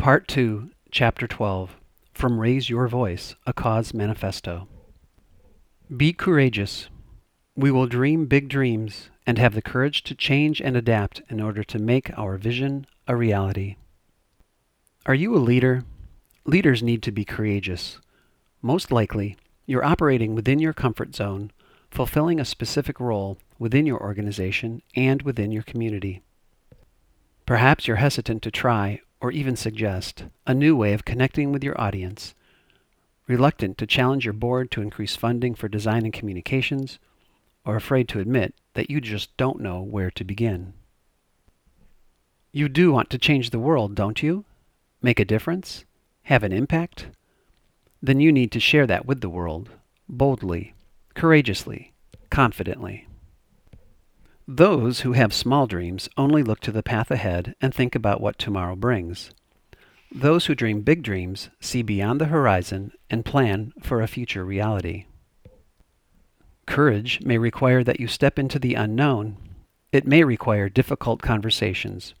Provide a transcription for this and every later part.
Part 2, Chapter 12 From Raise Your Voice, a Cause Manifesto. Be courageous. We will dream big dreams and have the courage to change and adapt in order to make our vision a reality. Are you a leader? Leaders need to be courageous. Most likely, you're operating within your comfort zone, fulfilling a specific role within your organization and within your community. Perhaps you're hesitant to try or even suggest a new way of connecting with your audience, reluctant to challenge your board to increase funding for design and communications, or afraid to admit that you just don't know where to begin. You do want to change the world, don't you? Make a difference? Have an impact? Then you need to share that with the world, boldly, courageously, confidently. Those who have small dreams only look to the path ahead and think about what tomorrow brings. Those who dream big dreams see beyond the horizon and plan for a future reality. Courage may require that you step into the unknown. It may require difficult conversations.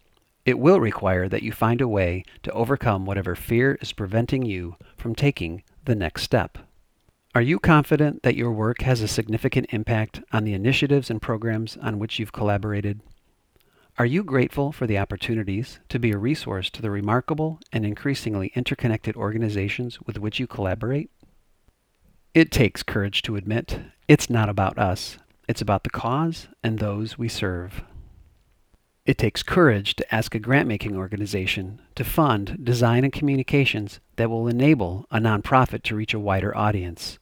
It will require that you find a way to overcome whatever fear is preventing you from taking the next step. Are you confident that your work has a significant impact on the initiatives and programs on which you've collaborated? Are you grateful for the opportunities to be a resource to the remarkable and increasingly interconnected organizations with which you collaborate? It takes courage to admit it's not about us, it's about the cause and those we serve. It takes courage to ask a grant making organization to fund design and communications that will enable a nonprofit to reach a wider audience.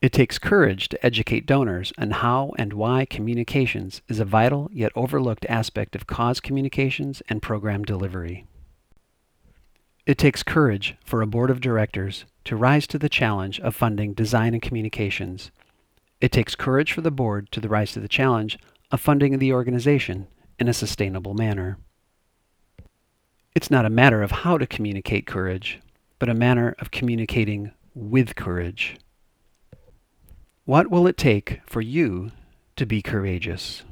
It takes courage to educate donors on how and why communications is a vital yet overlooked aspect of cause communications and program delivery. It takes courage for a board of directors to rise to the challenge of funding design and communications. It takes courage for the board to rise to the challenge of funding the organization in a sustainable manner. It's not a matter of how to communicate courage, but a matter of communicating with courage. What will it take for you to be courageous?